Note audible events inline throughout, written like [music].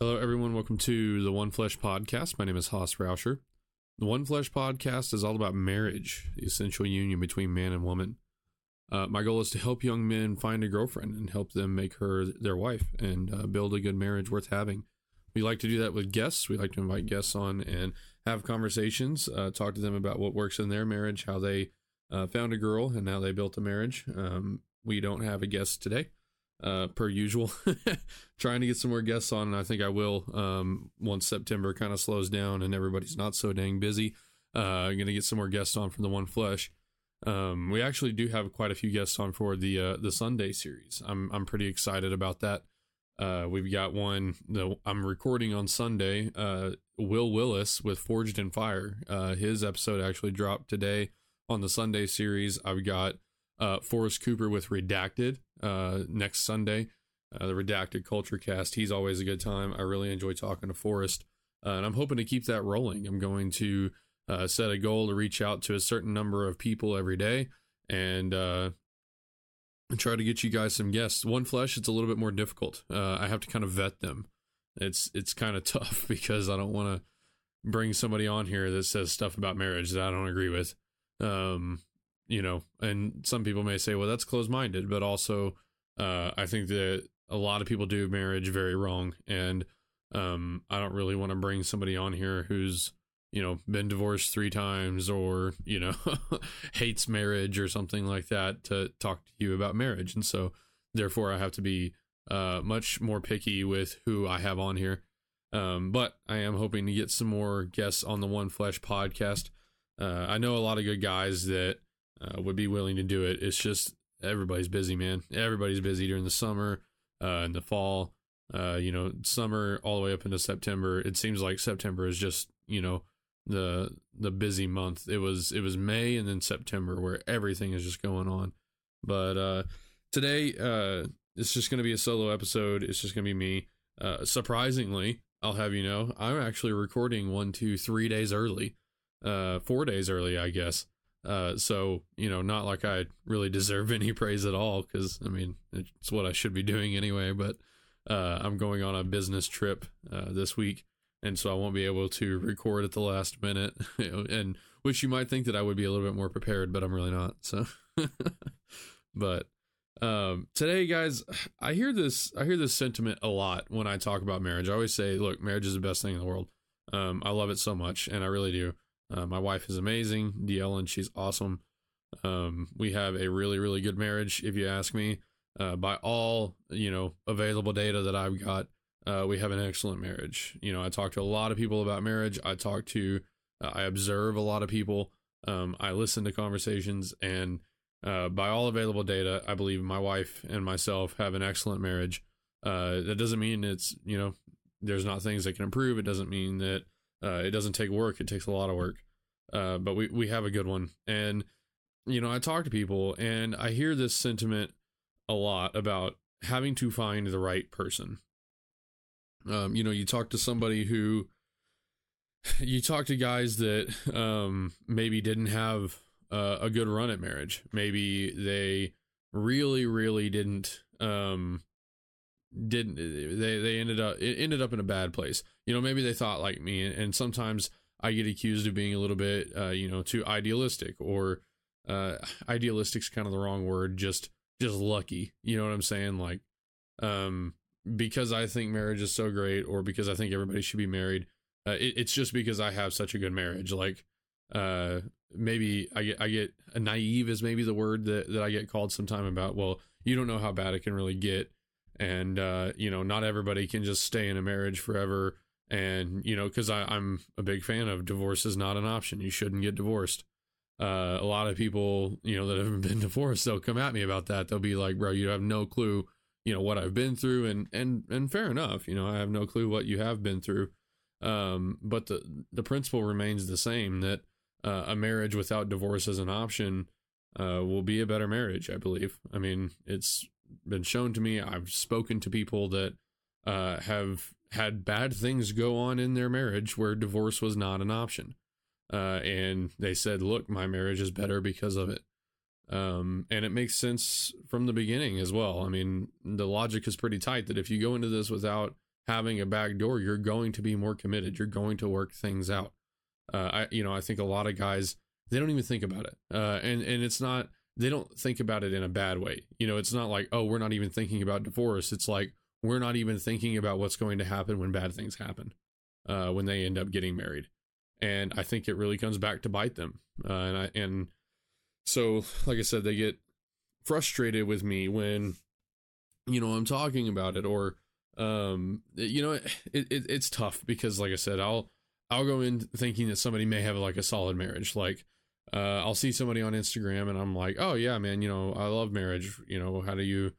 Hello, everyone. Welcome to the One Flesh Podcast. My name is Haas Rauscher. The One Flesh Podcast is all about marriage, the essential union between man and woman. Uh, my goal is to help young men find a girlfriend and help them make her their wife and uh, build a good marriage worth having. We like to do that with guests. We like to invite guests on and have conversations, uh, talk to them about what works in their marriage, how they uh, found a girl, and how they built a marriage. Um, we don't have a guest today uh, per usual. [laughs] Trying to get some more guests on, and I think I will um, once September kind of slows down and everybody's not so dang busy. Uh, I'm gonna get some more guests on from the One Flesh. Um, we actually do have quite a few guests on for the uh, the Sunday series. I'm I'm pretty excited about that. Uh, we've got one. The, I'm recording on Sunday. Uh, Wil Willis with Forged in Fire. Uh, his episode actually dropped today on the Sunday series. I've got uh, Forrest Cooper with Redacted uh, next Sunday. Uh, the Redacted Culture Cast. He's always a good time. I really enjoy talking to Forrest, uh, and I'm hoping to keep that rolling. I'm going to uh, set a goal to reach out to a certain number of people every day, and uh, try to get you guys some guests. One Flesh, it's a little bit more difficult. Uh, I have to kind of vet them. It's it's kind of [laughs] tough because I don't want to bring somebody on here that says stuff about marriage that I don't agree with. Um, you know, and some people may say, well, that's closed minded, but also, uh, I think that a lot of people do marriage very wrong. And, um, I don't really want to bring somebody on here who's, you know, been divorced three times or, you know, [laughs] hates marriage or something like that to talk to you about marriage. And so, therefore, I have to be, uh, much more picky with who I have on here. Um, but I am hoping to get some more guests on the One Flesh podcast. Uh, I know a lot of good guys that uh, would be willing to do it. It's just everybody's busy, man. Everybody's busy during the summer, uh, in the fall. Uh, you know, summer all the way up into September. It seems like September is just you know the the busy month. It was it was May and then September where everything is just going on. But uh, today, uh, it's just going to be a solo episode. It's just going to be me. Uh, surprisingly, I'll have you know, I'm actually recording one, two, three days early. Uh, four days early, I guess. Uh, so you know, not like I really deserve [laughs] any praise at all, because I mean, it's what I should be doing anyway. But uh, I'm going on a business trip uh, this week, and so I won't be able to record at the last minute. [laughs] And which you might think that I would be a little bit more prepared, but I'm really not. So, [laughs] but um, today, guys, I hear this. I hear this sentiment a lot when I talk about marriage. I always say, "Look, marriage is the best thing in the world." Um, I love it so much, and I really do. Uh, my wife is amazing, and She's awesome. Um, we have a really, really good marriage, if you ask me. Uh, by all you know available data that I've got, uh, we have an excellent marriage. You know, I talk to a lot of people about marriage. I talk to, uh, I observe a lot of people. Um, I listen to conversations, and uh, by all available data, I believe my wife and myself have an excellent marriage. Uh, that doesn't mean it's you know there's not things that can improve. It doesn't mean that uh, it doesn't take work; it takes a lot of work. Uh, but we we have a good one, and you know, I talk to people, and I hear this sentiment a lot about having to find the right person. Um, you know, you talk to somebody who [sighs] you talk to guys that um, maybe didn't have uh, a good run at marriage. Maybe they really, really didn't um, didn't they they ended up it ended up in a bad place. You know maybe they thought like me and sometimes i get accused of being a little bit uh you know too idealistic or uh idealistic's kind of the wrong word just just lucky. You know what i'm saying? Like um because i think marriage is so great or because i think everybody should be married uh, it, it's just because i have such a good marriage. Like uh maybe i get i get naive is maybe the word that, that i get called sometime about well you don't know how bad it can really get and uh, you know not everybody can just stay in a marriage forever. And you know because i'm a big fan of divorce is not an option. You shouldn't get divorced. Uh, a lot of people you know that have been [laughs] divorced they'll come at me about that. They'll be like bro you have no clue you know what i've been through. And and and fair enough you know i have no clue what you have been through. Um, but the the principle remains the same that uh, a marriage without divorce as an option uh, will be a better marriage i believe. I mean it's been shown to me. I've spoken to people that uh, have had bad things go on in their marriage where divorce was not an option. Uh, and they said, look, my marriage is better because of it. Um, and it makes sense from the beginning as well. I mean, the logic is pretty tight that if you go into this without having a back door, you're going to be more committed. You're going to work things out. Uh, I, you know, I think a lot of guys they don't even think about it, uh, and and it's not they don't think about it in a bad way. You know, it's not like oh we're not even thinking about divorce. It's like we're not even thinking about what's going to happen when bad things happen, uh, when they end up getting married, and I think it really comes back to bite them. Uh, and I and so like I said, they get frustrated with me when you know I'm talking about it or um you know it, it it's tough because like i said i'll i'll go in thinking that somebody may have like a solid marriage like uh i'll see somebody on instagram and i'm like oh yeah man you know i love marriage you know how do you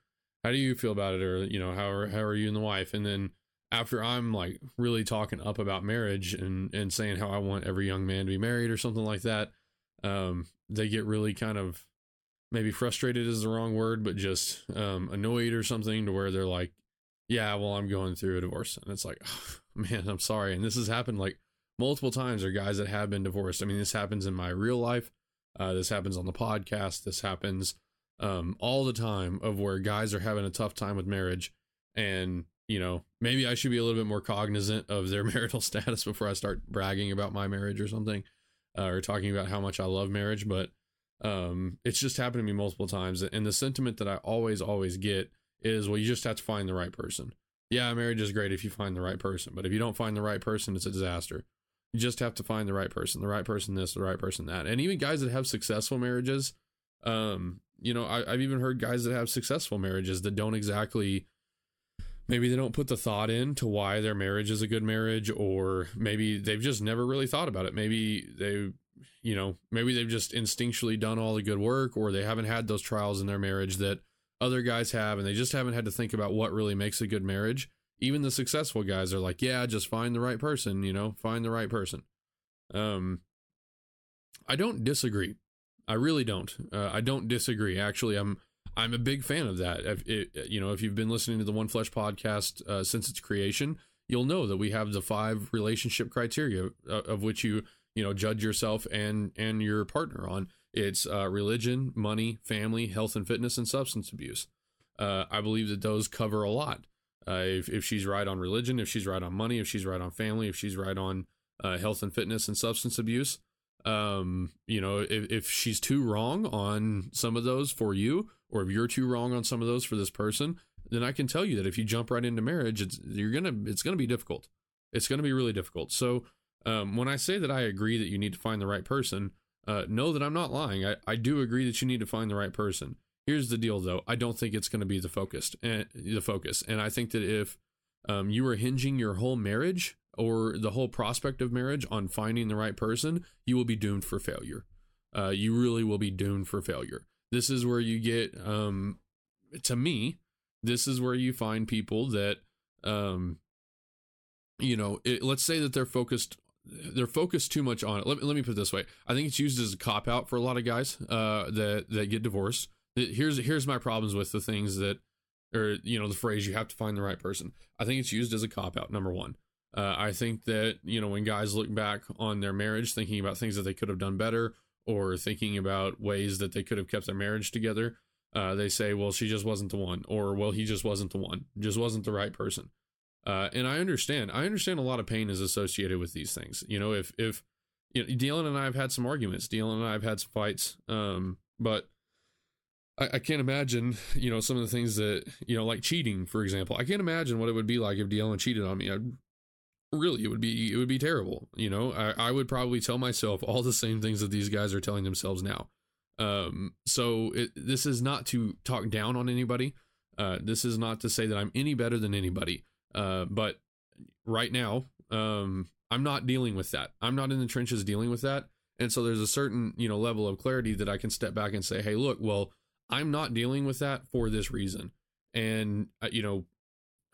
how do you feel about it or you know how are, how are you and the wife and then after i'm like really talking up about marriage and and saying how i want every young man to be married or something like that um they get really kind of maybe frustrated is the wrong word but just um annoyed or something to where they're like yeah, well, I'm going through a divorce. And it's like, oh, man, I'm sorry. And this has happened like multiple times or guys that have been divorced. I mean, this happens in my real life. Uh, this happens on the podcast. This happens um, all the time of where guys are having a tough time with marriage. And, you know, maybe I should be a little bit more cognizant of their [laughs] marital status before I start bragging about my marriage or something uh, or talking about how much I love marriage. But um, it's just happened to me multiple times. And the sentiment that I always, always get is well, you just have to find the right person. Yeah, marriage is great if you find the right person, but if you don't find the right person, it's a disaster. You just have to find the right person, the right person this, the right person that. And even guys that have successful marriages, um, you know, I, I've even heard guys that have successful marriages that don't exactly maybe they don't put the thought in to why their marriage is a good marriage or maybe they've just never really thought about it maybe they you know maybe they've just instinctually done all the good work or they haven't had those trials in their marriage that other guys have, and they just haven't had to think about what really makes a good marriage. Even the successful guys are like, yeah, just find the right person, you know, find the right person. Um, I don't disagree. I really don't. Uh, I don't disagree. Actually, I'm I'm a big fan of that. If it, you know, if you've been listening to the One Flesh podcast uh, since its creation, you'll know that we have the five relationship criteria uh, of which you you know judge yourself and and your partner on. It's uh, religion, money, family, health and fitness, and substance abuse. Uh, I believe that those cover a lot. Uh, if, if she's right on religion, if she's right on money, if she's right on family, if she's right on uh, health and fitness and substance abuse, um, you know, if, if she's too wrong on some of those for you, or if you're too wrong on some of those for this person, then I can tell you that if you jump right into marriage, it's you're gonna it's gonna be difficult. It's gonna be really difficult. So um, when I say that I agree that you need to find the right person, uh, know that I'm not lying. I, I do agree that you need to find the right person. Here's the deal, though. I don't think it's going to be the focused and eh, the focus. And I think that if um, you are hinging your whole marriage or the whole prospect of marriage on finding the right person, you will be doomed for failure. Uh, you really will be doomed for failure. This is where you get, um, to me, this is where you find people that, um, you know, it, let's say that they're focused they're focused too much on it. Let, let me put it this way: I think it's used as a cop out for a lot of guys uh, that that get divorced. Here's here's my problems with the things that, or you know, the phrase "you have to find the right person." I think it's used as a cop out. Number one, uh, I think that you know when guys look back on their marriage, thinking about things that they could have done better, or thinking about ways that they could have kept their marriage together, uh, they say, "Well, she just wasn't the one," or "Well, he just wasn't the one, just wasn't the right person." Uh, and I understand. I understand a lot of pain is associated with these things. You know, if if you know, Dylan and I have had some arguments, Dylan and I have had some fights. Um, but I, I, can't imagine, you know, some of the things that you know, like cheating, for example. I can't imagine what it would be like if Dylan cheated on me. I'd, really, it would be it would be terrible. You know, I, I would probably tell myself all the same things that these guys are telling themselves now. Um, so it, this is not to talk down on anybody. Uh, this is not to say that I'm any better than anybody. Uh, but right now, um, I'm not dealing with that. I'm not in the trenches dealing with that. And so there's a certain, you know, level of clarity that I can step back and say, hey, look, well, I'm not dealing with that for this reason. And, uh, you know,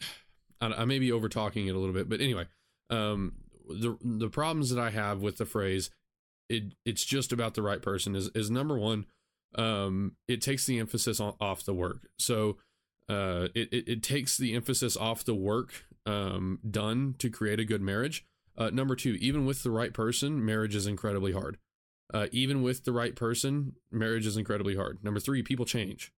[sighs] I, may be over talking it a little bit, but anyway, um, the the problems that I have with the phrase, it it's just about the right person is is number one, um, it takes the emphasis on, off the work. So uh, it, it, it takes the emphasis off the work um, done to create a good marriage. Uh, number two, even with the right person, marriage is incredibly hard. Uh, even with the right person, marriage is incredibly hard. Number three, people change.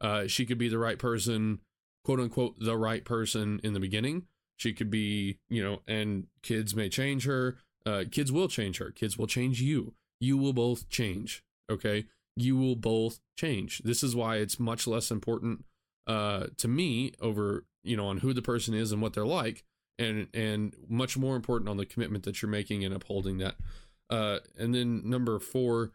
Uh, she could be the right person, quote unquote, the right person in the beginning. She could be, you know, and kids may change her. Uh, kids will change her. Kids will change you. You will both change. Okay. You will both change. This is why it's much less important uh, to me over, you know, on who the person is and what they're like, and and much more important on the commitment that you're making and upholding that. Uh, and then number four,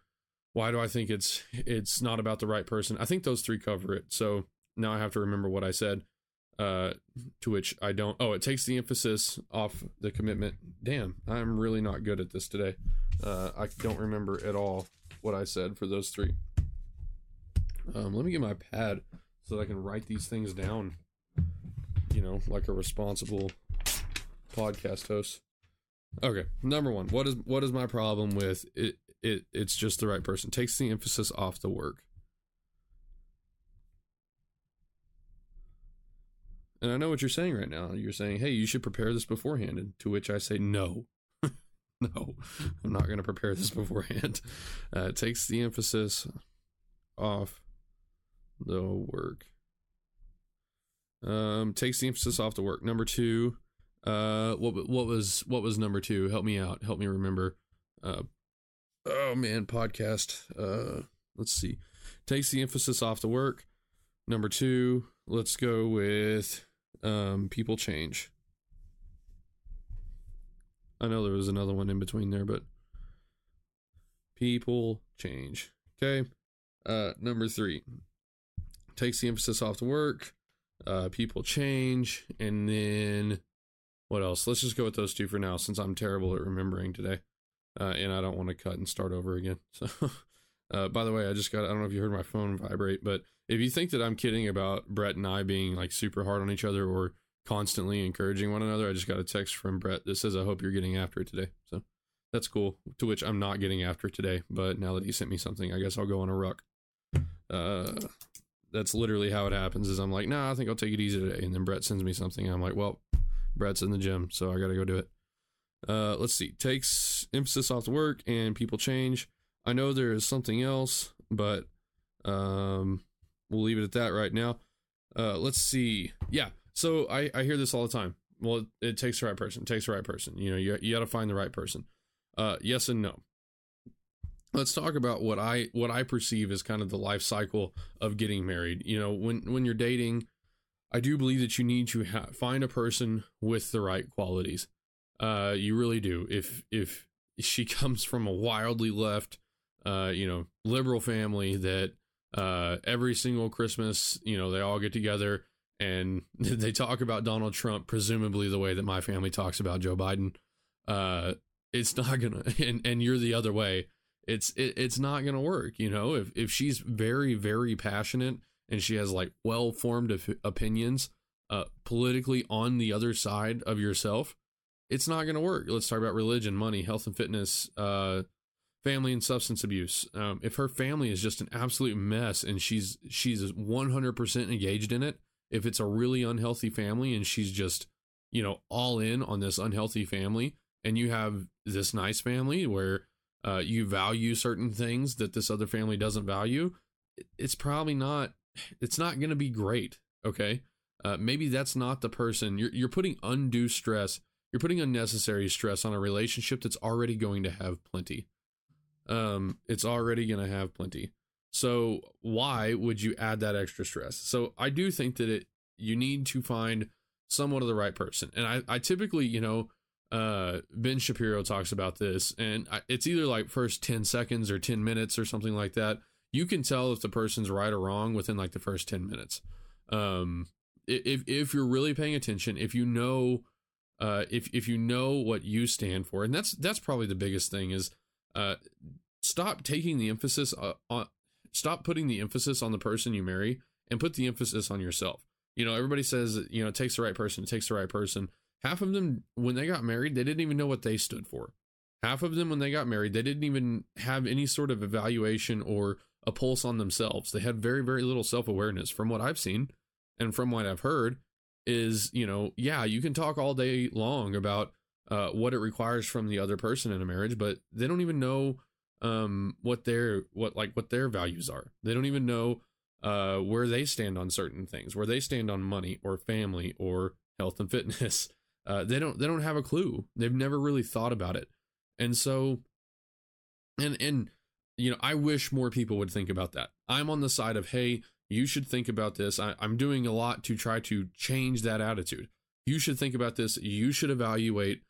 why do I think it's it's not about the right person? I think those three cover it. So now I have to remember what I said. Uh, to which I don't. Oh, it takes the emphasis off the commitment. Damn, I'm really not good at this today. Uh, I don't remember at all what I said for those three. Um, let me get my pad so that I can write these things down. You know, like a responsible podcast host. Okay, number one, what is what is my problem with it? It it's just the right person. Takes the emphasis off the work. And I know what you're saying right now. You're saying, "Hey, you should prepare this beforehand." And to which I say, "No, [laughs] no, I'm not going to prepare this beforehand." Uh, it takes the emphasis off the work. Um, takes the emphasis off the work. Number two, uh, what what was what was number two? Help me out. Help me remember. Uh, oh man, podcast. Uh, let's see. Takes the emphasis off the work. Number two, let's go with um, people change. I know there was another one in between there, but people change. Okay. Uh, number three takes the emphasis off the work. Uh, people change, and then what else? Let's just go with those two for now, since I'm terrible at remembering today, uh, and I don't want to cut and start over again. [laughs] So, uh, by the way, I just got—I don't know if you heard my phone vibrate, but if you think that I'm kidding about Brett and I being like super hard on each other or constantly encouraging one another, I just got a text from Brett that says, "I hope you're getting after it today." So that's cool. To which I'm not getting after today, but now that he sent me something, I guess I'll go on a ruck. Uh, that's literally how it happens. Is I'm like, nah, I think I'll take it easy today, and then Brett sends me something. and I'm like, well, Brett's in the gym, so I got to go do it. Uh, let's see. Takes emphasis off the work and people change. I know there is something else, but um, we'll leave it at that right now. Uh, let's see. Yeah. So I, I hear this all the time. Well, it, it takes the right person. It takes the right person. You know, you, you got to find the right person. Uh, yes and no. Let's talk about what I what I perceive as kind of the life cycle of getting married. You know, when when you're dating, I do believe that you need to ha- find a person with the right qualities. Uh, you really do. If if she [laughs] comes from a wildly left, uh, you know, liberal family that uh, every single Christmas, you know, they all get together and [laughs] they talk about Donald Trump, presumably the way that my family talks about Joe Biden. Uh, it's [laughs] not gonna, and and you're the other way. It's it, it's not gonna work. You know, if if she's very very passionate and she has like well formed op- opinions uh, politically on the other side of yourself, it's not going to work. Let's talk about religion, money, health and fitness, uh, family and substance abuse. Um, if her family is just an absolute mess and she's she's 100% engaged in it, if it's a really unhealthy family and she's just you know all in on this unhealthy family, and you have this nice family where uh, you value certain things that this other family doesn't value, it's probably not it's not going to be great. Okay. Uh, maybe that's not the person you're, you're putting undue stress. You're putting unnecessary stress on a relationship that's already going to have plenty. Um, it's already going to have plenty. So why would you add that extra stress? So I do think that it, you need to find somewhat of the right person. And I, I typically, you know, uh, Ben Shapiro talks about this and I, it's either like first 10 seconds or 10 minutes or something like that you can tell if the person's right or wrong within like the first 10 minutes. Um if if you're really paying attention if you know uh if if you know what you stand for and that's that's probably the biggest thing is uh stop taking the emphasis uh, on stop putting the emphasis on the person you marry and put the emphasis on yourself. You know everybody says you know it takes the right person it takes the right person. Half of them when they got married they didn't even know what they stood for. Half of them when they got married they didn't even have any sort of evaluation or a pulse on themselves. They had very, very little self awareness from what I've seen and from what I've heard. Is, you know, yeah, you can talk all day long about uh, what it requires from the other person in a marriage, but they don't even know um, what their what like what their values are. They don't even know uh, where they stand on certain things, where they stand on money or family or health and fitness. [laughs] uh, they don't they don't have a clue they've never really thought about it and so and and you know i wish more people would think about that. I'm on the side of hey you should think about this. I, i'm doing a lot to try to change that attitude. You should think about this. You should evaluate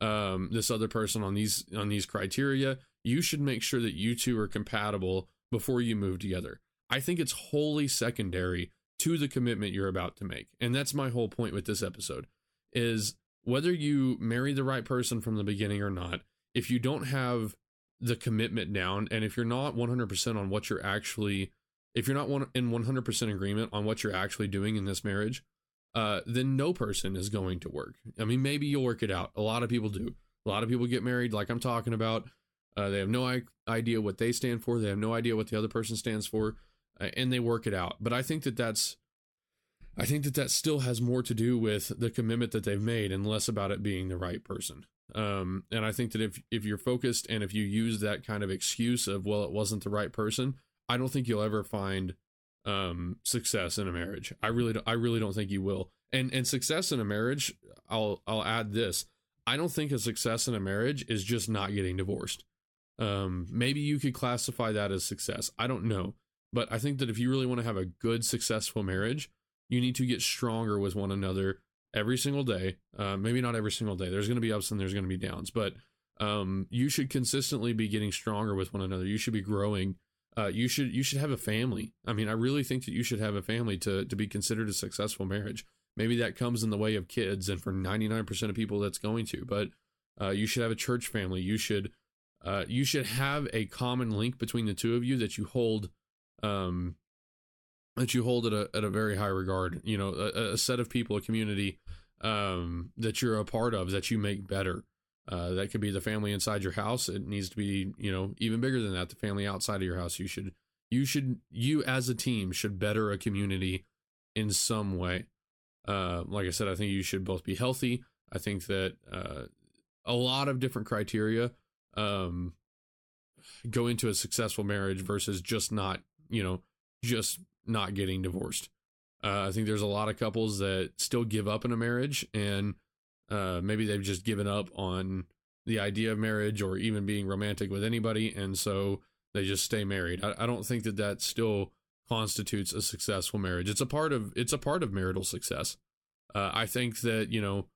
um, this other person on these on these criteria. You should make sure that you two are compatible before you move together. I think it's wholly secondary to the commitment you're about to make. And that's my whole point with this episode is whether you marry the right person from the beginning or not if you don't have the commitment down. And if you're not 100% on what you're actually if you're not one, in 100% agreement on what you're actually doing in this marriage uh, then no person is going to work. I mean maybe you'll work it out. A lot of people do. A lot of people get married like i'm talking about. Uh, they have no I- idea what they stand for. They have no idea what the other person stands for uh, and they work it out. But i think that that's i think that that still has more to do with the commitment that they've made and less about it being the right person um, and I think that if if you're focused and if you use that kind of excuse of well, it wasn't the right person, I don't think you'll ever find um, success in a marriage. I really don't, I really don't think you will. And and success in a marriage, I'll I'll add this. I don't think a success in a marriage is just not getting divorced. Um, maybe you could classify that as success. I don't know, but I think that if you really want to have a good, successful marriage, you need to get stronger with one another every single day. Uh, maybe not every single day. There's going to be ups and there's going to be downs, but um, you should consistently be getting stronger with one another. You should be growing. Uh, you should you should have a family. I mean, I really think that you should have a family to to be considered a successful marriage. Maybe that comes in the way of kids, and for 99% of people, that's going to. But uh, you should have a church family. You should uh, you should have a common link between the two of you that you hold um, that you hold at a at a very high regard. You know, a, a set of people, a community um, that you're a part of that you make better. Uh, that could be the family inside your house. It needs to be, you know, even bigger than that. The family outside of your house. You should, you should, you as a team should better a community in some way. Uh, like I said, I think you should both be healthy. I think that uh, a lot of different criteria um, go into a successful marriage versus just not, you know, just not getting divorced. Uh, I think there's a lot of couples that still give up in a marriage, and uh, maybe they've just given up on the idea of marriage or even being romantic with anybody, and so they just stay married. I, I don't think that that still constitutes a successful marriage. It's a part of it's a part of marital success. Uh, I think that you know,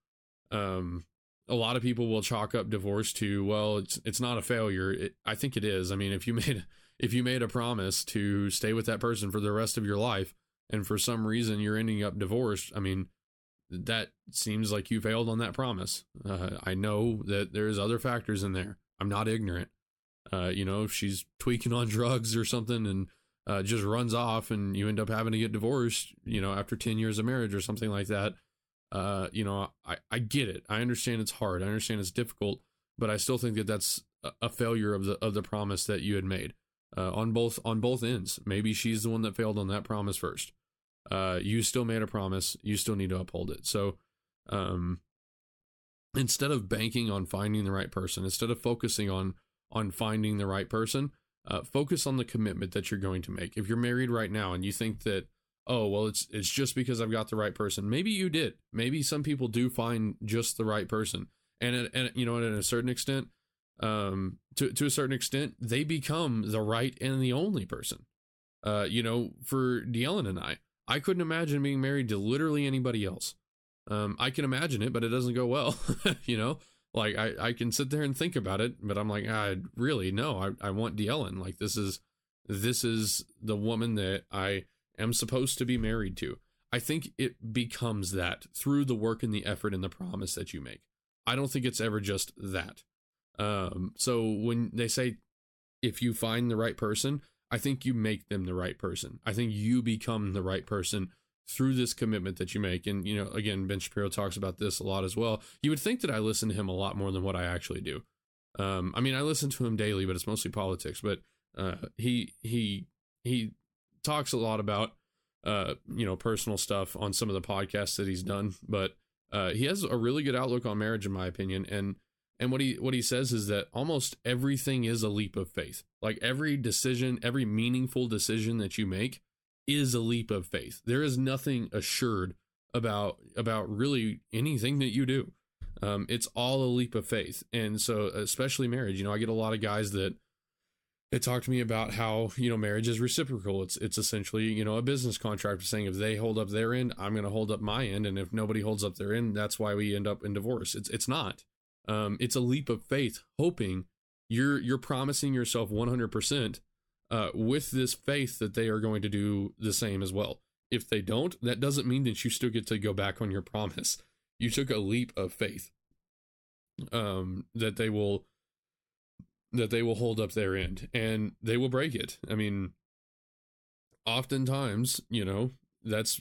um, a lot of people will chalk up divorce to well, it's it's not a failure. It, I think it is. I mean, if you [laughs] made if you made a promise to stay with that person for the rest of your life and for some reason you're ending up divorced, I mean, that seems like you failed on that promise. Uh, I know that there's other factors in there. I'm not ignorant. Uh, you know, if she's tweaking on drugs or something and uh, just runs off and you end up having to get divorced, you know, after 10 years of marriage or something like that, uh, you know, I, I get it. I understand it's hard. I understand it's difficult, but I still think that that's a failure of the of the promise that you had made uh, on both on both ends. Maybe she's the one that failed on that promise first. Uh, you still made a promise. You still need to uphold it. So, um, instead of banking on finding the right person, instead of focusing on on finding the right person, uh, focus on the commitment that you're going to make. If you're married right now and you think that, oh well, it's it's just because I've got the right person. Maybe you did. Maybe some people do find just the right person, and and you know, at a certain extent, um, to to a certain extent, they become the right and the only person. Uh, you know, for Dylan and I, I couldn't imagine being married to literally anybody else. Um, I can imagine it, but it doesn't go well. [laughs] you know, like I, I can sit there and think about it, but I'm like, I really no, I, I want Dylan. Like this is this is the woman that I am supposed to be married to. I think it becomes that through the work and the effort and the promise that you make. I don't think it's ever just that. Um, so when they say if you find the right person, I think you make them the right person. I think you become the right person through this commitment that you make. And, you know, again, Ben Shapiro talks about this a lot as well. You would think that I listen to him a lot more than what I actually do. Um, I mean, I listen to him daily, but it's mostly politics. But uh, he he he talks a lot about uh, you know personal stuff on some of the podcasts that he's done. But uh, he has a really good outlook on marriage, in my opinion. And and what he what he says is that almost everything is a leap of faith. Like every decision, every meaningful decision that you make is a leap of faith. There is nothing assured about about really anything that you do. Um, it's all a leap of faith. And so, especially marriage, you know, I get a lot of guys that they talk to me about how you know marriage is reciprocal it's it's essentially you know a business contract saying if they hold up their end i'm going to hold up my end and if nobody holds up their end that's why we end up in divorce it's it's not um, it's a leap of faith hoping you're you're promising yourself 100% uh, with this faith that they are going to do the same as well if they don't that doesn't mean that you still get to go back on your promise you took a leap of faith um, that they will that they will hold up their end and they will break it. I mean, oftentimes, you know, that's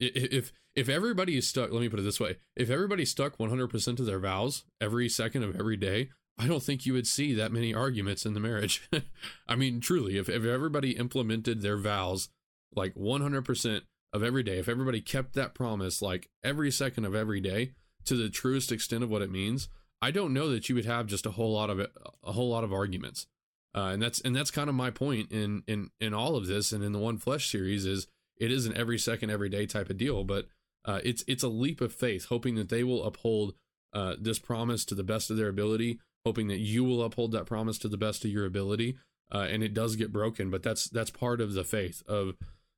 if if everybody is stuck, let me put it this way. If everybody stuck 100% to their vows every second of every day, I don't think you would see that many arguments in the marriage. [laughs] I mean, truly, if, if everybody implemented their vows like 100% of every day, if everybody kept that promise like every second of every day to the truest extent of what it means, I don't know that you would have just a whole lot of a whole lot of arguments. Uh, and that's and that's kind of my point in in in all of this and in the one flesh series is it is an every second every day type of deal but uh, it's it's a leap of faith hoping that they will uphold uh, this promise to the best of their ability hoping that you will uphold that promise to the best of your ability uh, and it does get broken but that's that's part of the faith of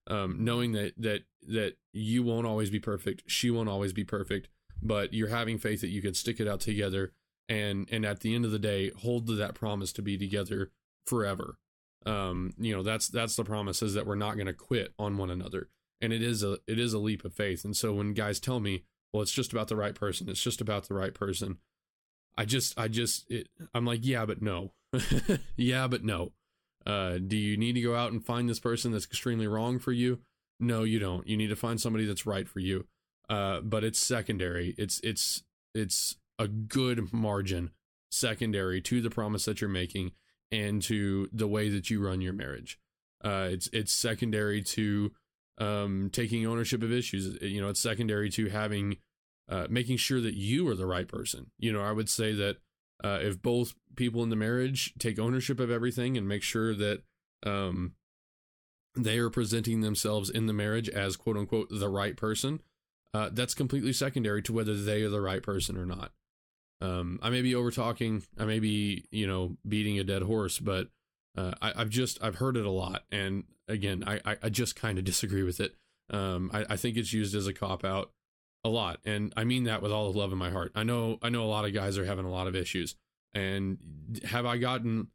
um, knowing that that that you won't always be perfect she won't always be perfect but you're having faith that you can stick it out together and and at the end of the day hold to that promise to be together forever um you know that's that's the promise is that we're not going to quit on one another. And it is a it is a leap of faith. And so when guys tell me well it's just about the right person. It's just about the right person i just i just it, i'm like yeah but no. [laughs] Yeah but no. Uh do you need to go out and find this person that's extremely wrong for you? No you don't. You need to find somebody that's right for you. Uh, but it's secondary. It's it's it's a good margin secondary to the promise that you're making and to the way that you run your marriage. Uh, it's it's secondary to um, taking ownership of issues. You know, it's secondary to having uh, making sure that you are the right person. You know, I would say that uh, if both people in the marriage take ownership of everything and make sure that um, they are presenting themselves in the marriage as quote unquote the right person, uh, that's completely secondary to whether they are the right person or not. Um, I may be over talking, I may be, you know, beating a dead horse, but uh, I, have just I've heard it a lot, and again, I I, just kind of [laughs] disagree with it. Um, I, I think it's used as a cop out a lot, and I mean that with all the love in my heart. I know I know a lot of guys are having a lot of issues, and have I gotten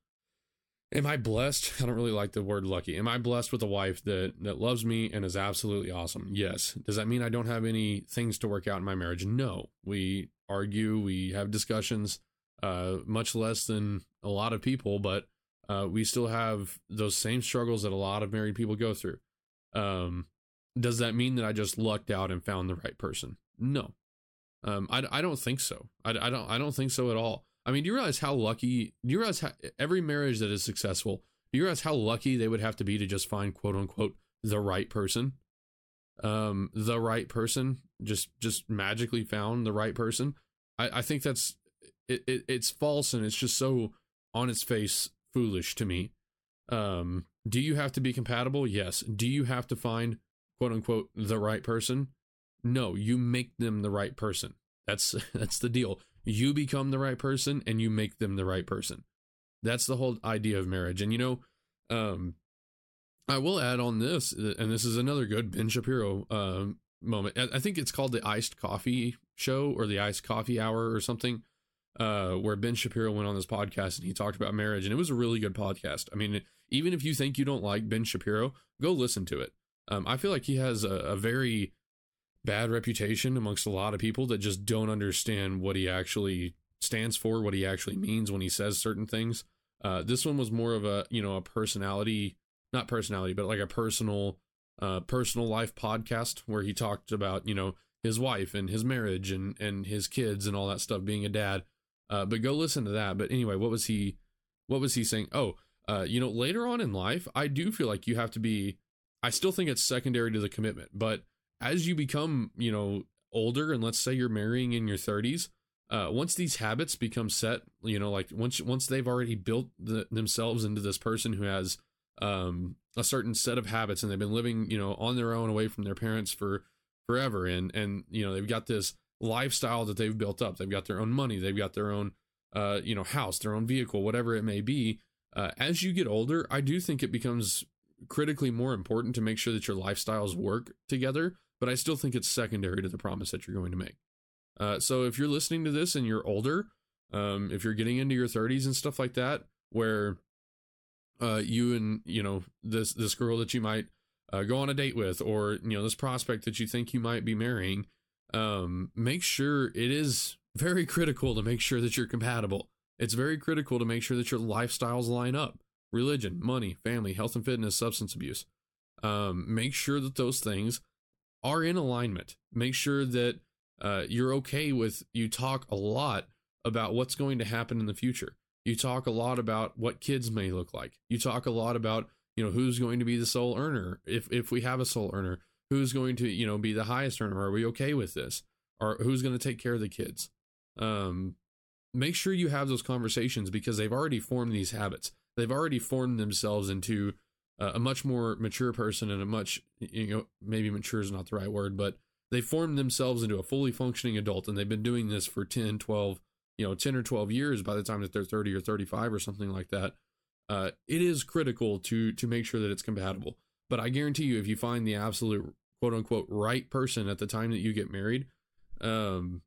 am I blessed? [laughs] I don't really like the word lucky. Am I blessed with a wife that that loves me and is absolutely awesome? Yes. Does that mean I don't have any things to work out in my marriage? No. We argue, we have discussions, uh, much less than a lot of people, but uh, we still have those same struggles that a lot of married people go through. Um, does that mean that I just lucked out and found the right person? No. Um, I, I don't think so. I, I don't I don't think so at all. I mean, do you realize how lucky? Do you realize how every marriage that is successful? Do you realize how lucky they would have to be to just find quote unquote the right person? Um, the right person just just magically found the right person. I, I think that's it, it. It's false and it's just so on its face foolish to me. Um, do you have to be compatible? Yes. Do you have to find quote unquote the right person? No, you make them the right person. That's [laughs] that's the deal. You become the right person and you make them the right person. That's the whole idea of marriage. And you know, um, I will add on this, uh, and this is another good Ben Shapiro um, moment. I think it's called the Iced Coffee Show or the Iced Coffee Hour or something, uh, where Ben Shapiro went on this podcast and he talked about marriage, and it was a really good podcast. I mean, even if you think you don't like Ben Shapiro, go listen to it. Um, I feel like he has a, a very bad reputation amongst a lot of people that just don't understand what he actually stands for, what he actually means when he says certain things. Uh, this one was more of a you know a personality, not personality, but like a personal, uh, personal life podcast where he talked about you know his wife and his marriage and and his kids and all that stuff, being a dad. Uh, but go listen to that. But anyway, what was he? What was he saying? Oh, uh, you know, later on in life, I do feel like you have to be. I still think it's secondary to the commitment, but as you become, you know, older and let's say you're marrying in your 30s, uh, once these habits become set, you know, like once once they've already built the, themselves into this person who has um, a certain set of habits and they've been living, you know, on their own away from their parents for forever, and and you know they've got this lifestyle that they've built up. They've got their own money, they've got their own uh, you know, house, their own vehicle, whatever it may be. Uh, as you get older, I do think it becomes critically more important to make sure that your lifestyles work together, but I still think it's secondary to the promise that you're going to make. Uh, so if you're listening to this and you're older, um, if you're getting into your 30s and stuff like that, where uh, you and you know this this girl that you might uh, go on a date with, or you know this prospect that you think you might be marrying, um, make sure it is very critical to make sure that you're compatible. It's very critical to make sure that your lifestyles line up religion, money, family, health and fitness, substance abuse. Um, make sure that those things are in alignment. Make sure that uh, you're okay with, you talk a lot about what's going to happen in the future. You talk a lot about what kids may look like. You talk a lot about, you know, who's going to be the sole earner if, if we have a sole earner. Who's going to, you know, be the highest earner? Are we okay with this? Or who's going to take care of the kids? Um, make sure you have those conversations because they've already formed these habits. They've already formed themselves into a much more mature person and a much, you know, maybe mature is not the right word, but they formed themselves into a fully functioning adult and they've been doing this for 10, 12, you know, 10 or 12 years by the time that they're 30 or 35 or something like that. Uh, it is critical to to make sure that it's compatible. But I guarantee you, if you find the absolute quote unquote right person at the time that you get married, um,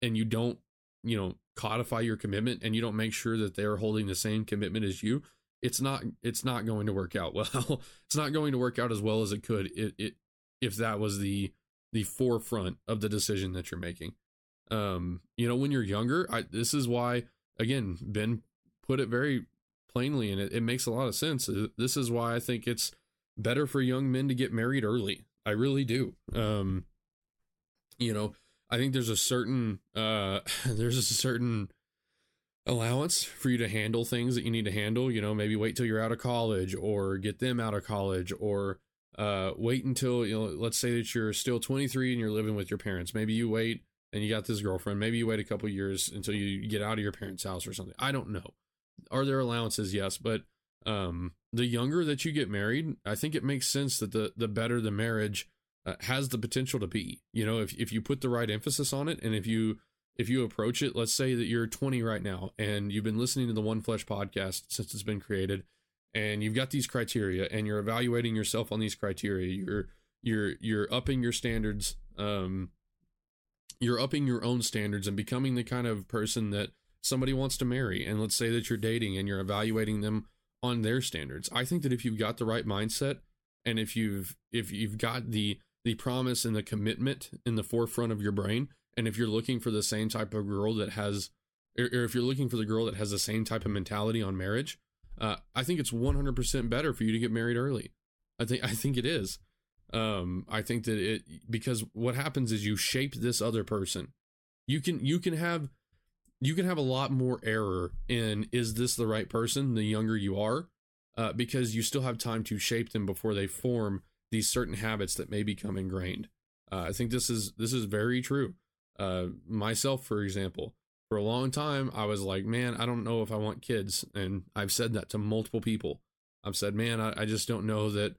and you don't, you know, codify your commitment and you don't make sure that they're holding the same commitment as you, it's not it's not going to work out [laughs] well. it's not going to work out as well as it could it, it if that was the the forefront of the decision that you're making. Um, you know, when you're younger, I, this is why again Ben put it very plainly, and it, it makes a lot of sense. Uh, this is why I think it's better for young men to get married early. I really do. Um, you know, I think there's a certain uh, [laughs] there's a certain allowance for you to handle things that you need to handle. You know, maybe wait till you're out of college or get them out of college or uh, wait until, you know, let's say that you're still 23 and you're living with your parents. Maybe you wait and you got this girlfriend. Maybe you wait a couple years until you get out of your parents' house or something. I don't know. Are there allowances? Yes. But um, the younger that you get married, I think it makes sense that the, the better the marriage uh, has the potential to be. You know, if, if you put the right emphasis on it and if you if you approach it, let's say that you're 20 right now and you've been listening to the One Flesh podcast since it's been created, and you've got these criteria and you're evaluating yourself on these criteria, you're you're you're upping your standards, um, you're upping your own standards and becoming the kind of person that somebody wants to marry. And let's say that you're dating and you're evaluating them on their standards. I think that if you've got the right mindset and if you've if you've got the the promise and the commitment in the forefront of your brain, and if you're looking for the same type of girl that has, or, if you're looking for the girl that has the same type of mentality on marriage, uh, I think it's 100% better for you to get married early. I think I think it is. Um, I think that it because what happens is you shape this other person. You can you can have you can have a lot more error in is this the right person the younger you are, uh, because you still have time to shape them before they form these certain habits that may become ingrained. Uh, I think this is this is very true. Uh, myself, for example, for a long time, I was like, man, I don't know if I want kids. And I've said that to multiple people. I've said, man, I, I just don't know that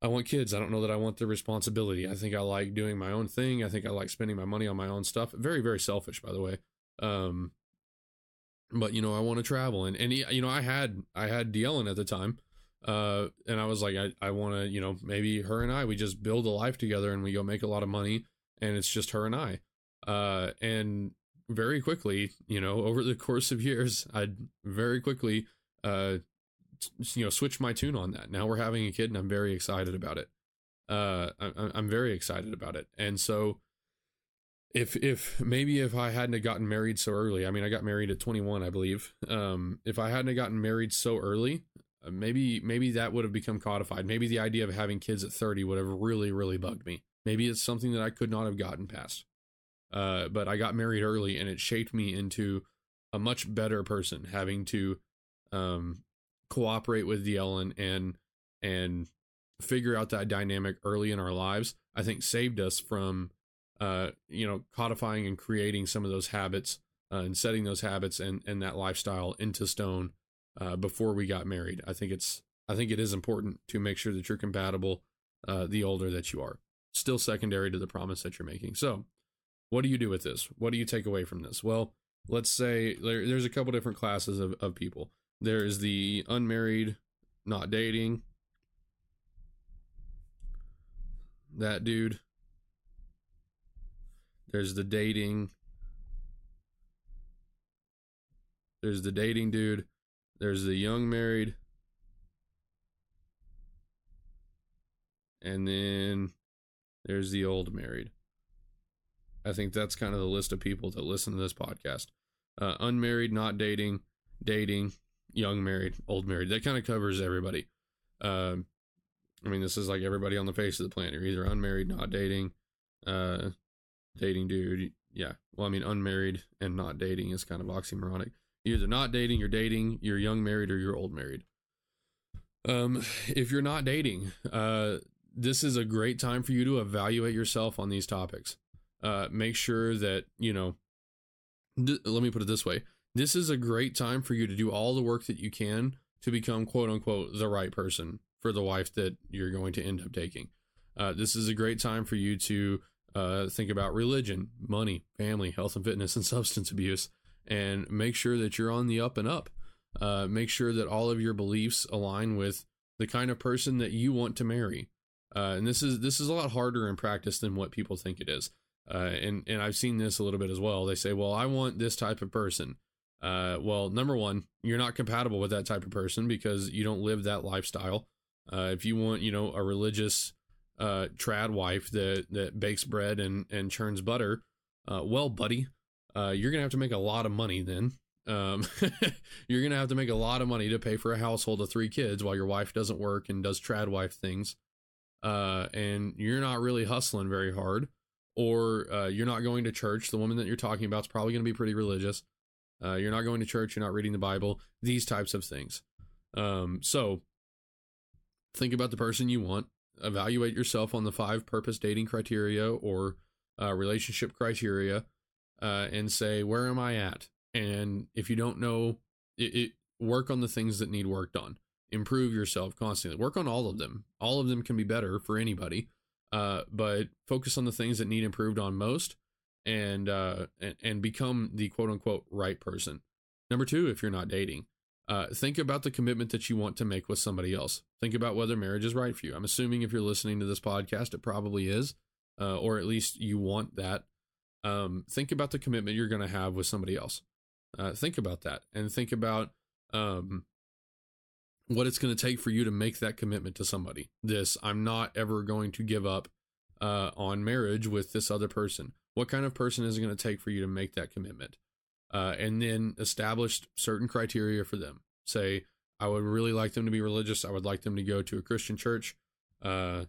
I want kids. I don't know that I want the responsibility. I think I like doing my own thing. I think I like spending my money on my own stuff. Very, very selfish, by the way. Um, but you know, I want to travel, and and you know, I had I had Dylan at the time, uh, and I was like, I I want to, you know, maybe her and I we just build a life together, and we go make a lot of money, and it's just her and I. Uh, and very quickly, you know, over the course of years, I'd very quickly, uh, you know, switch my tune on that. Now we're having a kid, and I'm very excited about it. Uh, I, I'm very excited about it, and so if if maybe if I hadn't gotten married so early, I mean, I got married at 21, I believe. Um, if I hadn't gotten married so early, uh, maybe maybe that would have become codified. Maybe the idea of having kids at 30 would have really really bugged me. Maybe it's something that I could not have gotten past. Uh, but I got married early and it shaped me into a much better person, having to um, cooperate with Dylan and and figure out that dynamic early in our lives. I think saved us from uh, you know codifying and creating some of those habits uh, and setting those habits and and that lifestyle into stone uh, before we got married. I think it's I think it is important to make sure that you're compatible uh, the older that you are. Still secondary to the promise that you're making. So what do you do with this? What do you take away from this? Well, let's say there, there's a couple different classes of, of people. There is the unmarried, not dating. That dude. There's the dating. There's the dating dude. There's the young married. And then there's the old married. I think that's kind of the list of people that listen to this podcast. Uh, unmarried, not dating, dating, young married, old married. That kind of covers everybody. Um, I mean, this is like everybody on the face of the planet. You're either unmarried, not dating, uh, dating dude. Yeah. Well, I mean, unmarried and not dating is kind of oxymoronic. You're either not dating, you're dating, you're young married, or you're old married. Um, if you're not dating, uh, this is a great time for you to evaluate yourself on these topics. Uh, make sure that, you know, th- let me put it this way this is a great time for you to do all the work that you can to become quote unquote the right person for the wife that you're going to end up taking. Uh, this is a great time for you to uh, think about religion, money, family, health and fitness, and [laughs] substance abuse, and make sure that you're on the up and up. Uh, make sure that all of your beliefs align with the kind of person that you want to marry. Uh, and this is this is a lot harder in practice than what people think it is. Uh, and and I've seen this a little bit as well. They say, "Well, I want this type of person." Uh, well, number one, you're not compatible with that type of person because you don't live that lifestyle. Uh, if you want, you know, a religious uh, trad wife that that bakes bread and and churns butter, uh, well, buddy, uh, you're gonna have to make a lot of money then. Um, [laughs] you're gonna have to make a lot of money to pay for a household of three kids while your wife doesn't work and does trad wife things. Uh, and you're not really hustling very hard, or uh, you're not going to church. The woman that you're talking about is probably going to be pretty religious. Uh, you're not going to church. You're not reading the Bible. These types of things. Um, so think about the person you want. Evaluate yourself on the five purpose dating criteria or uh, relationship criteria, uh, and say where am I at? And if you don't know, it, it work on the things that need worked on. Improve yourself constantly. Work on all of them. All of them can be better for anybody, uh, but focus on the things that need improved on most and uh and, and become the quote unquote right person. Number two, if you're not dating, uh, think about the commitment that you want to make with somebody else. Think about whether marriage is right for you. I'm assuming if you're listening to this podcast, it probably is, uh, or at least you want that. Um, think about the commitment you're going to have with somebody else. Uh, think about that and think about um, what it's going to take for you to make that commitment to somebody. This, I'm not ever going to give up uh, on marriage with this other person. What kind of person is it going to take for you to make that commitment? Uh, and then establish certain criteria for them. Say, I would really like them to be religious. I would like them to go to a Christian church. Uh,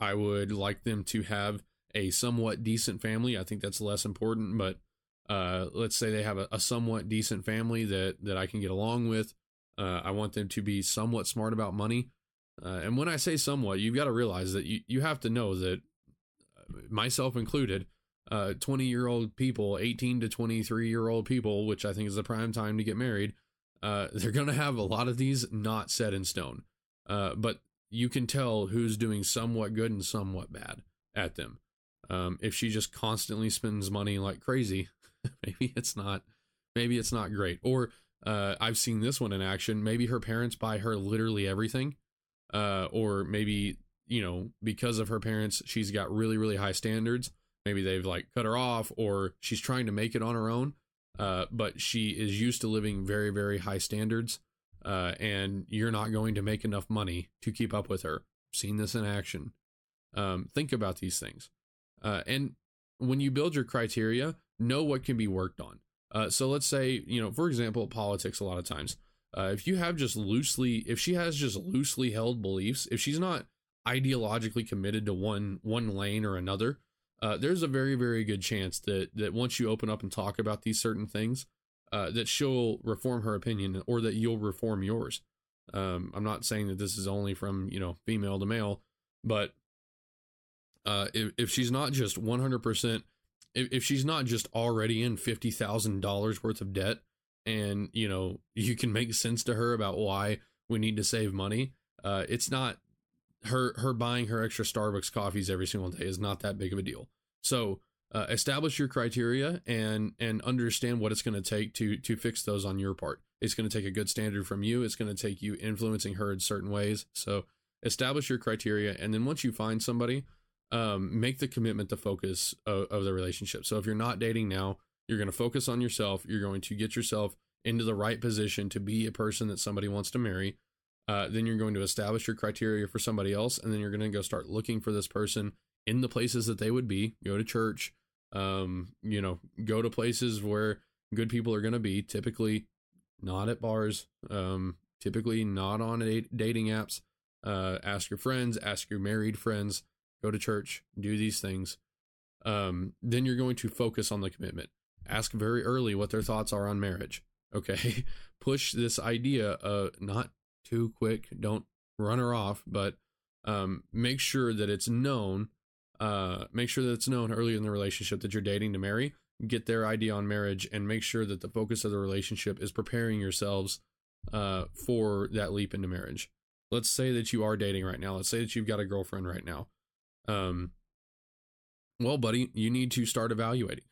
I would like them to have a somewhat decent family. I think that's less important, but uh, let's say they have a, a, somewhat decent family that that I can get along with. Uh, I want them to be somewhat smart about money. Uh, and when I say somewhat, you've got to realize that you, you have to know that, uh, myself included, uh, 20 year old people, 18 to 23 year old people, which I think is the prime time to get married, uh, [laughs] they're going to have a lot of these not set in stone. Uh, but you can tell who's doing somewhat good and somewhat bad at them. Um, if she just constantly spends money like crazy, [laughs] maybe it's not, maybe it's not great. Or uh, I've seen this one in action. Maybe her parents buy her literally everything, uh, or maybe you know because of her parents, she's got really really high standards. Maybe they've like cut her off or she's trying to make it on her own uh, but she is used to living very very high standards uh, and you're not going to make enough money to keep up with her. Seen this in action. Um, think about these things. Uh, and when you build your criteria know what can be worked on uh, so let's say you know for example politics a lot of times. Uh, if you have just loosely if she has just loosely held beliefs if she's not ideologically committed to one one lane or another uh, there's a very very good chance that that once you open up and talk about these certain things uh, that she'll reform her opinion or that you'll reform yours. Um, i'm not saying that this is only from you know female to male but uh, if, if she's not just 100% if, if she's not just already in $50000 worth of debt and you know [laughs] you can make sense to her about why we need to save money uh, it's not her her buying her extra Starbucks coffees every single day is not that big of a deal. So uh, establish your criteria and and understand what it's going to take to to fix those on your part. It's going to take a good standard from you. It's going to take you influencing her in certain ways. So establish your criteria and then once you find somebody um, make the commitment the focus of, of the relationship. So if you're not dating now you're going to focus on yourself. You're going to get yourself into the right position to be a person that somebody wants to marry. Uh, then you're going to establish your criteria for somebody else and then you're going to go start looking for this person in the places that they would be. Go to church um, you know go to places where good people are going to be typically not at bars um, typically not on dating apps. Uh, ask your friends ask your married friends go to church do these things um, then you're going to focus on the commitment. Ask very early what their thoughts are on marriage okay? [laughs] Push this idea uh not too quick don't run her off but um, make sure that it's known uh, make sure that it's known early in the relationship that you're dating to marry. Get their idea on marriage and make sure that the focus of the relationship is preparing yourselves uh, for that leap into marriage. Let's say that you are dating right now. Let's say that you've got a girlfriend right now um, well buddy you need to start evaluating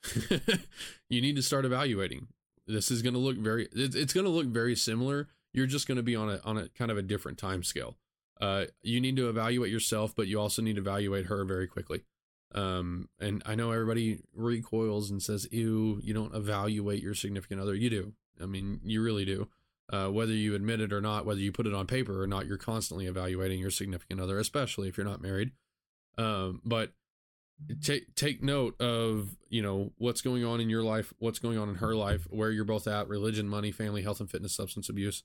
[laughs] you need to start evaluating this is going to look very it's going to look very similar you're just going to be on a on a kind of a different time scale uh, you need to evaluate yourself, but you also need to evaluate her very quickly. Um, and I know everybody recoils and says, ew, you don't evaluate your significant other. You do. I mean, you really do. Uh, whether you admit it or not, whether you put it on paper or not, you're constantly evaluating your significant other, especially if you're not married. Um, but take take note of you know what's going on in your life, what's going on in her life, where you're both at, religion, money, family, health and fitness, substance abuse.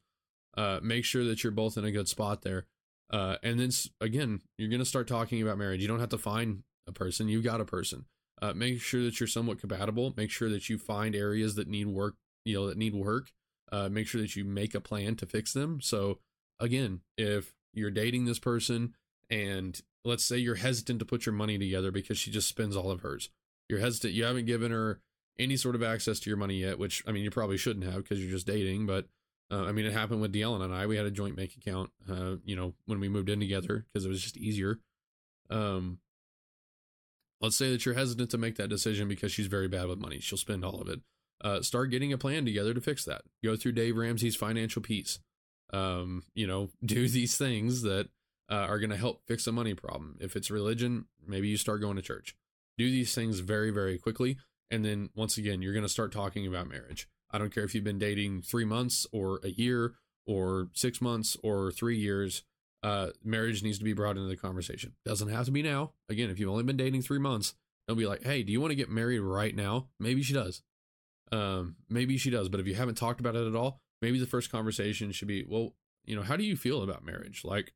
Uh, make sure that you're both in a good spot there. Uh, and then again, you're going to start talking about marriage. You don't have to find a person, you got a person. Uh, make sure that you're somewhat compatible. Make sure that you find areas that need work, you know, that need work. Uh, make sure that you make a plan to fix them. So, again, if you're dating this person and let's say you're hesitant to put your money together because she just spends all of hers, you're hesitant, you haven't given her any sort of access to your money yet, which I mean, you probably shouldn't have because you're just dating, but uh, I mean, it happened with Deanna and I. We had a joint bank account, uh, you know, when we moved in together because it was just easier. Um, let's say that you're hesitant to make that decision because she's very bad with money. She'll spend all of it. Uh, start getting a plan together to fix that. Go through Dave Ramsey's Financial Peace. Um, you know, [laughs] do these things that uh, are going to help fix a money problem. If it's religion, maybe you start going to church. Do these things very, very quickly. And then once again, you're going to start talking about marriage. I don't care if you've been dating three months or a year or six months or three years. Uh, marriage needs to be brought into the conversation. Doesn't have to be now. Again, if you've only been dating three months, don't be like, "Hey, do you want to get married right now?" Maybe she does. Um, maybe she does. But if you haven't talked about it at all, maybe the first conversation should be, "Well, you know, how do you feel about marriage? Like,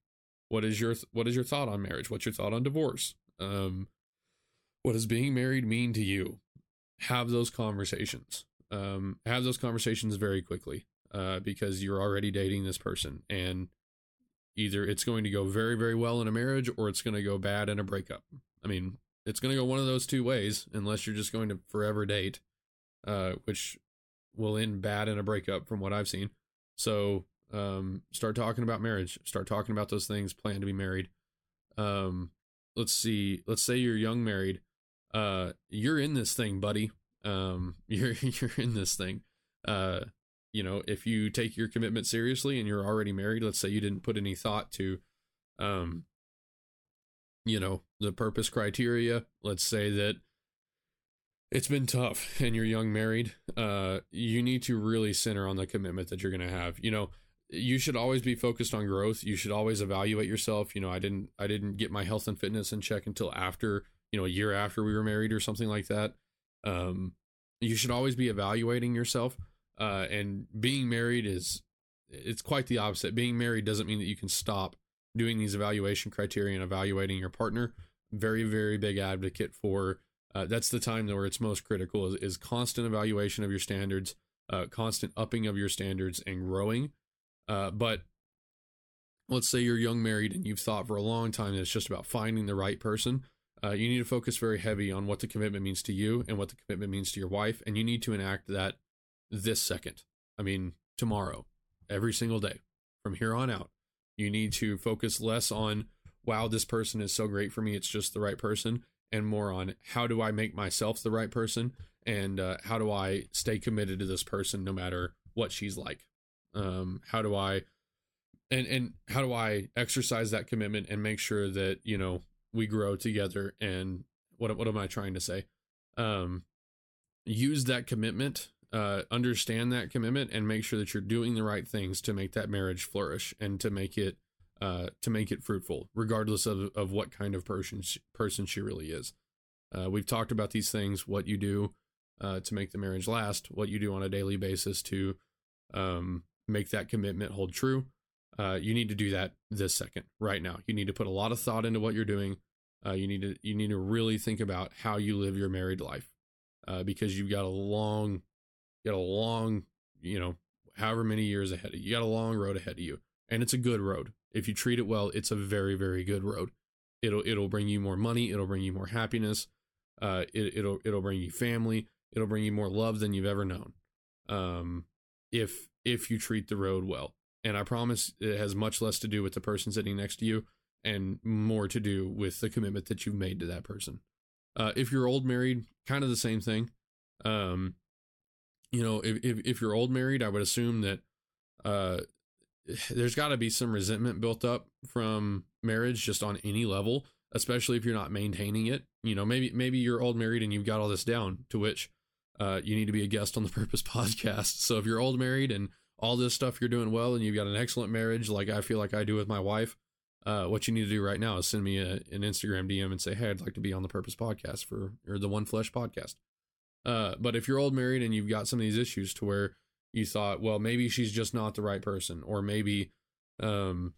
what is your what is your thought on marriage? What's your thought on divorce? Um, what does being married mean to you?" Have those conversations um, have those conversations very quickly uh, because you're already dating this person and either it's going to go very very well in a marriage or it's going to go bad in a breakup i mean it's going to go one of those two ways unless you're just going to forever date uh, which will end bad in a breakup from what i've seen so um, start talking about marriage start talking about those things plan to be married um, let's see let's say you're young married uh, you're in this thing buddy um, [laughs] you're you're in this thing. Uh, you know, if you take your commitment seriously and you're already married, let's say you didn't put any thought to, um, you know, the purpose criteria. Let's say that it's been tough and you're young married. Uh, you need to really center on the commitment that you're going to have. You know, you should always be focused on growth. You should always evaluate yourself. You know, I didn't I didn't get my health and fitness in check until after, you know, a year after we were married or something like that. Um, you should always be evaluating yourself. Uh, and being married is it's quite the opposite. Being married doesn't mean that you can stop doing these evaluation criteria and evaluating your partner. Very, very big advocate for uh, that's the time where it's most critical is, is constant evaluation of your standards, uh, constant upping of your standards and growing. Uh, but let's say you're young married and you've thought for a long time that it's just about finding the right person uh, you need to focus very heavy on what the commitment means to you and what the commitment means to your wife, and you need to enact that this second. I mean, tomorrow, every single day from here on out. You need to focus less on, wow, this person is so great for me, it's just the right person, and more on how do I make myself the right person and uh, how do I stay committed to this person no matter what she's like. Um, how do I and and how do I exercise that commitment and make sure that you know we grow together and what what am I trying to say? Um, use that commitment, uh, understand that commitment, and make sure that you're doing the right things to make that marriage flourish and to make it uh, to make it fruitful, regardless of of what kind of person she, person she really is. Uh, we've talked about these things, what you do uh, to make the marriage last, what you do on a daily basis to um, make that commitment hold true. Uh, you need to do that this second, right now. You need to put a lot of thought into what you're doing. Uh, you need to you need to really think about how you live your married life, uh, because you've got a long, you got a long, you know, however many years ahead of you. You got a long road ahead of you, and it's a good road. If you treat it well, it's a very very good road. It'll it'll bring you more money. It'll bring you more happiness. Uh, it, it'll it'll bring you family. It'll bring you more love than you've ever known. Um, if if you treat the road well, and I promise it has much less to do with the person sitting next to you and more to do with the commitment that you've made to that person. Uh, if you're old married, kind of the same thing. Um, you know, if, if, if you're old married, I would assume that uh, there's got to be some resentment built up from marriage just on any level, especially if you're not maintaining it. You know, maybe maybe you're old married and you've got all this down. To which uh, you need to be a guest on the [laughs] Purpose Podcast. So if you're old married and all this stuff you're doing well and you've got an excellent marriage, like I feel like I do with my wife, uh, what you need to do right now is send me a, an Instagram DM and say, hey, I'd like to be on the Purpose Podcast for or the One Flesh Podcast. Uh, but if you're old married and you've got some of these issues to where you thought, well, maybe she's just not the right person, or maybe, um,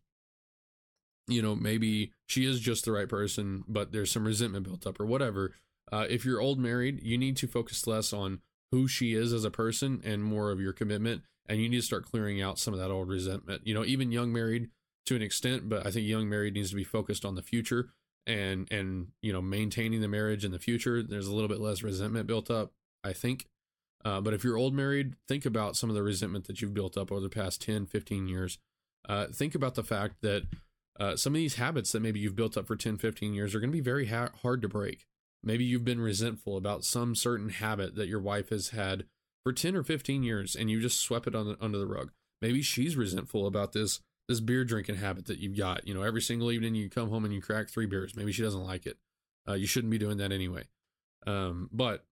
you know, maybe she is just the right person, but there's some resentment built up or whatever. Uh, if you're old married, you need to focus less on who she is as a person and more of your commitment. And you need to start clearing out some of that old resentment. You know, even young married, to an extent, but I think young married needs to be focused on the future and and you know maintaining the marriage in the future. There's a little bit less resentment built up, I think. Uh, but if you're old married, think about some of the resentment that you've built up over the past 10, 15 years. Uh, think about the fact that uh, some of these habits that maybe you've built up for 10, 15 years are going to be very ha- hard to break. Maybe you've been resentful about some certain habit that your wife has had for 10 or 15 years and you just swept it the, under the rug. Maybe she's resentful about this this beer drinking habit that you've got. You know, every single evening you come home and you crack three beers. Maybe she doesn't like it. Uh, you shouldn't be doing that anyway. Um, but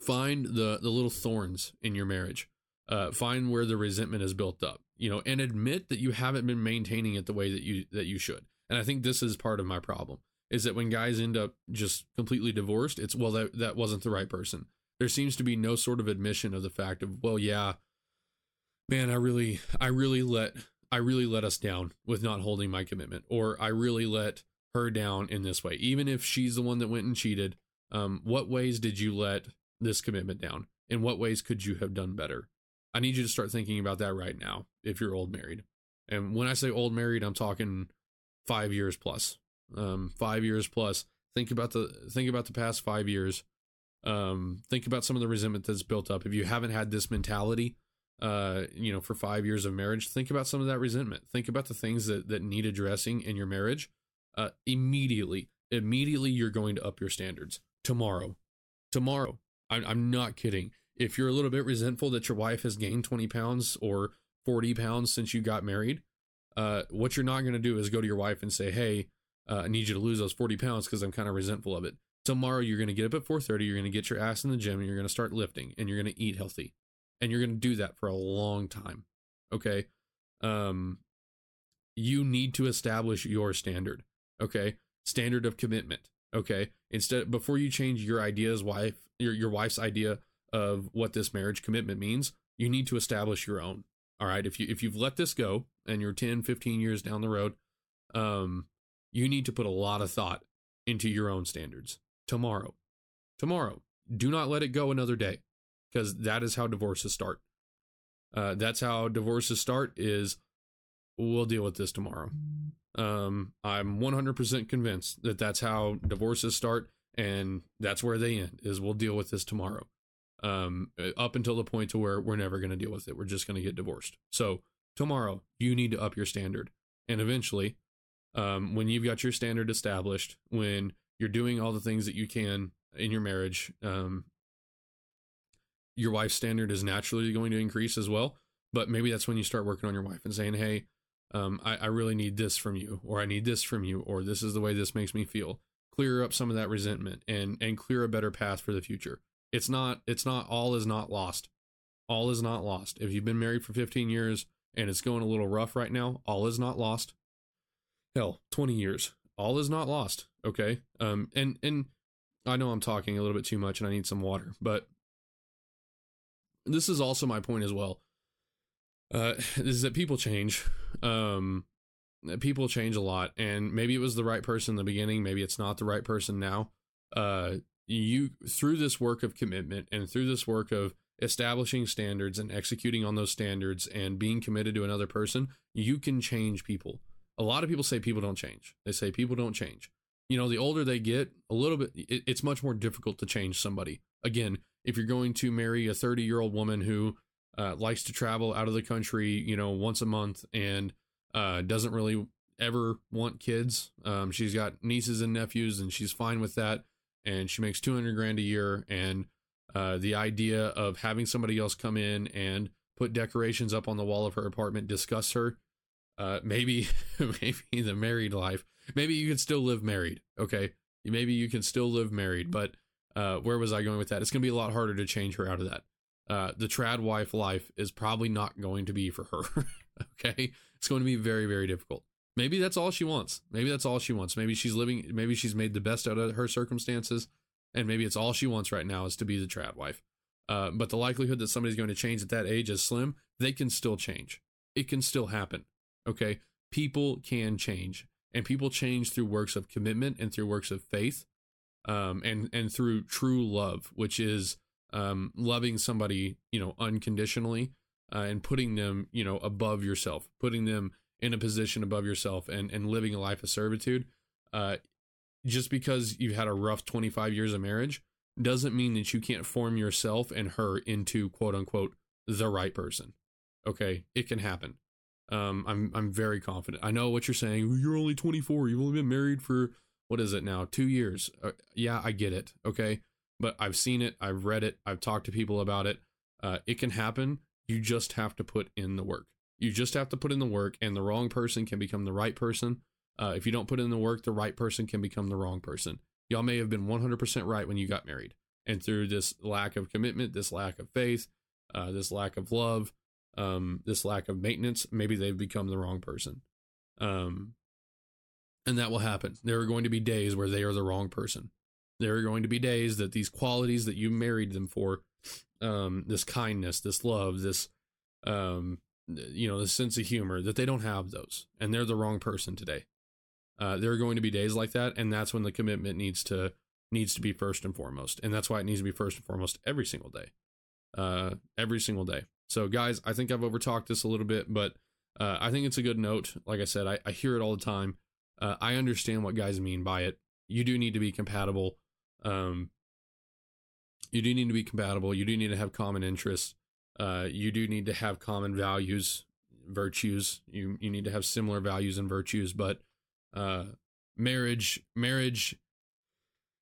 find the the little thorns in your marriage. Uh, find where the resentment is built up. You know, and admit that you haven't been maintaining it the way that you that you should. And I think this is part of my problem is that when guys end up just completely divorced, it's well that that wasn't the right person. There seems to be no sort of admission of the fact of well, yeah, man, I really I really let I really let us down with not holding my commitment, or I really let her down in this way. Even if she's the one that went and cheated, um, what ways did you let this commitment down? In what ways could you have done better? I need you to start thinking about that right now if you're old married. And when I say old married, I'm talking five years plus. Um, five years plus. Think about the think about the past five years. Um, think about some of the resentment that's built up. If you haven't had this mentality uh, you know, for five years of marriage, think about some of that resentment. Think about the things that that need addressing in your marriage. Uh, immediately, immediately, you're going to up your standards tomorrow. Tomorrow, I'm, I'm not kidding. If you're a little bit resentful that your wife has gained 20 pounds or 40 pounds since you got married, uh, what you're not going to do is go to your wife and say, "Hey, uh, I need you to lose those 40 pounds because I'm kind of resentful of it." Tomorrow, you're going to get up at 4:30. You're going to get your ass in the gym. And you're going to start lifting, and you're going to eat healthy and you're going to do that for a long time. Okay. Um, you need to establish your standard. Okay. Standard of commitment. Okay. Instead, before you change your ideas, wife, your, your wife's idea of what this marriage commitment means, you need to establish your own. All right. If you, if you've let this go and you're 10, 15 years down the road, um, you need to put a lot of thought into your own standards tomorrow. Tomorrow. Do not let it go another day because that is how divorces start. Uh, that's how divorces start. Is we'll deal with this tomorrow. Um, I'm 100% convinced that that's how divorces start, and that's where they end. Is we'll deal with this tomorrow. Um, up until the point to where we're never going to deal with it. We're just going to get divorced. So tomorrow, you need to up your standard, and eventually, um, when you've got your standard established, when you're doing all the things that you can in your marriage. Um, your wife's standard is naturally going to increase as well. But maybe that's when you start working on your wife and saying, hey, um, I, I really need this from you, or I need this from you, or this is the way this makes me feel. Clear up some of that resentment and and clear a better path for the future. It's not it's not all is not lost. All is not lost. If you've been married for 15 years and it's going a little rough right now, all is not lost. Hell, 20 years, all is not lost. Okay. Um, and and I know I'm talking a little bit too much and I need some water, but this is also my point as well. Uh, is that people change. Um, people change a lot, and maybe it was the right person in the beginning, maybe it's not the right person now. Uh, you through this work of commitment and through this work of establishing standards and executing on those standards and being committed to another person, you can change people. A lot of people say people don't change. They say people don't change. You know, the older they get, a little bit, it, it's much more difficult to change somebody. Again, if you're going to marry a 30 year old woman who uh, likes to travel out of the country, you know, once a month and uh, doesn't really ever want kids, um, she's got nieces and nephews and she's fine with that. And she makes 200 grand a year. And uh, the idea of having somebody else come in and put decorations up on the wall of her apartment disgusts her. Uh, maybe, [laughs] maybe the married life. Maybe you can still live married. Okay, maybe you can still live married. But uh, where was I going with that? It's going to be a lot harder to change her out of that. Uh, the trad wife life is probably not going to be for her. [laughs] okay, it's going to be very, very difficult. Maybe that's all she wants. Maybe that's all she wants. Maybe she's living. Maybe she's made the best out of her circumstances and maybe it's all she wants right now is to be the trad wife. Uh, but the likelihood that somebody's going to change at that age is slim. They can still change. It can still happen. Okay, people can change, and people change through works of commitment and through works of faith, um, and and through true love, which is um, loving somebody, you know, unconditionally, uh, and putting them, you know, above yourself, putting them in a position above yourself, and and living a life of servitude. Uh, just because you've had a rough 25 years of marriage doesn't mean that you can't form yourself and her into quote unquote the right person. Okay, it can happen. Um, I'm I'm very confident. I know what you're saying. You're only 24. You've only been married for what is it now? Two years. Uh, yeah, I get it. Okay, but I've seen it. I've read it. I've talked to people about it. Uh, it can happen. You just have to put in the work. You just have to put in the work, and the wrong person can become the right person. Uh, if you don't put in the work, the right person can become the wrong person. Y'all may have been 100% right when you got married. And through this lack of commitment, this lack of faith, uh, this lack of love, um, this lack of maintenance, maybe they've become the wrong person. Um, and that will happen. There are going to be days where they are the wrong person. There are going to be days that these qualities that you married them for, um, this kindness, this love, this, um, you know, this sense of humor, that they don't have those, and they're the wrong person today. Uh, there are going to be days like that, and that's when the commitment needs to needs to be first and foremost, and that's why it needs to be first and foremost every single day, uh, every single day. So, guys, I think I've overtalked this a little bit, but uh, I think it's a good note. Like I said, I, I hear it all the time. Uh, I understand what guys mean by it. You do need to be compatible. Um, you do need to be compatible. You do need to have common interests. Uh, you do need to have common values, virtues. You you need to have similar values and virtues, but uh, marriage marriage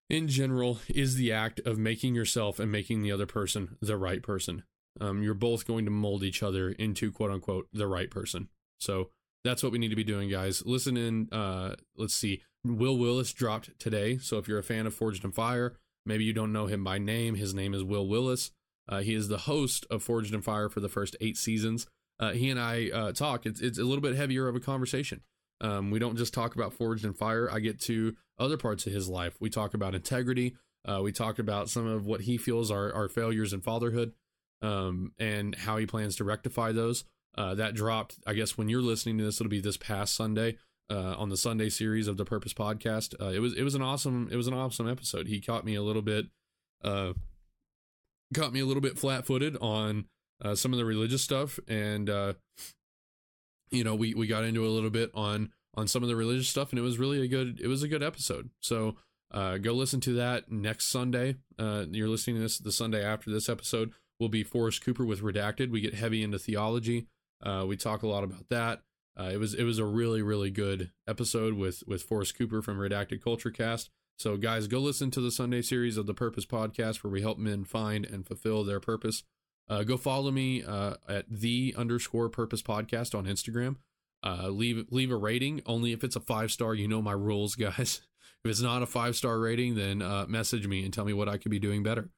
in general is the act of making yourself and making the other person the right person um, you're both going to mold each other into quote unquote the right person. So that's what we need to be doing guys. Listen in uh, let's see. Wil Willis dropped today. So if you're a fan of forged in fire maybe you don't know him by name. His name is Wil Willis. Uh, he is the host of forged in fire for the first eight seasons. Uh, he and i uh, talk. It's, it's a little bit heavier of a conversation. Um, we don't just talk about Forged in Fire. I get to other parts of his life. We talk about integrity. Uh, we talk about some of what he feels are, are failures in fatherhood um, and how he plans to rectify those. Uh, that dropped, I guess, when you're listening to this, it'll be this past Sunday uh, on the Sunday series of the Purpose Podcast. Uh, it was it was an awesome it was an awesome episode. He caught me a little bit uh, caught me a little bit flat footed on uh, some of the religious stuff and you know, we we got into a little bit on on some of the religious stuff, and it was really a good it was a good episode. So uh, go listen to that next Sunday. Uh, you're listening to this the Sunday after this episode will be Forrest Cooper with Redacted. We get heavy into theology. Uh, we talk a lot about that. Uh, it was it was a really really good episode with with Forrest Cooper from Redacted Culture Cast. So, guys, go listen to the Sunday series of the Purpose Podcast where we help men find and fulfill their purpose. Uh, go follow me uh, at the underscore Purpose Podcast on Instagram. Uh, leave leave a rating only if it's a five star. You know my rules, [laughs] guys. if it's not a five star rating, then uh, message me and tell me what I could be doing better.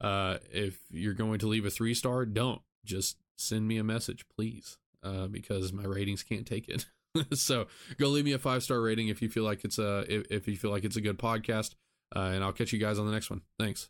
Uh, if you're going to leave a three star, don't just send me a message, please, uh, because my ratings can't take it. [laughs] so go leave me a five star rating if you feel like it's a if, if you feel like it's a good podcast, uh, and I'll catch you guys on the next one. Thanks.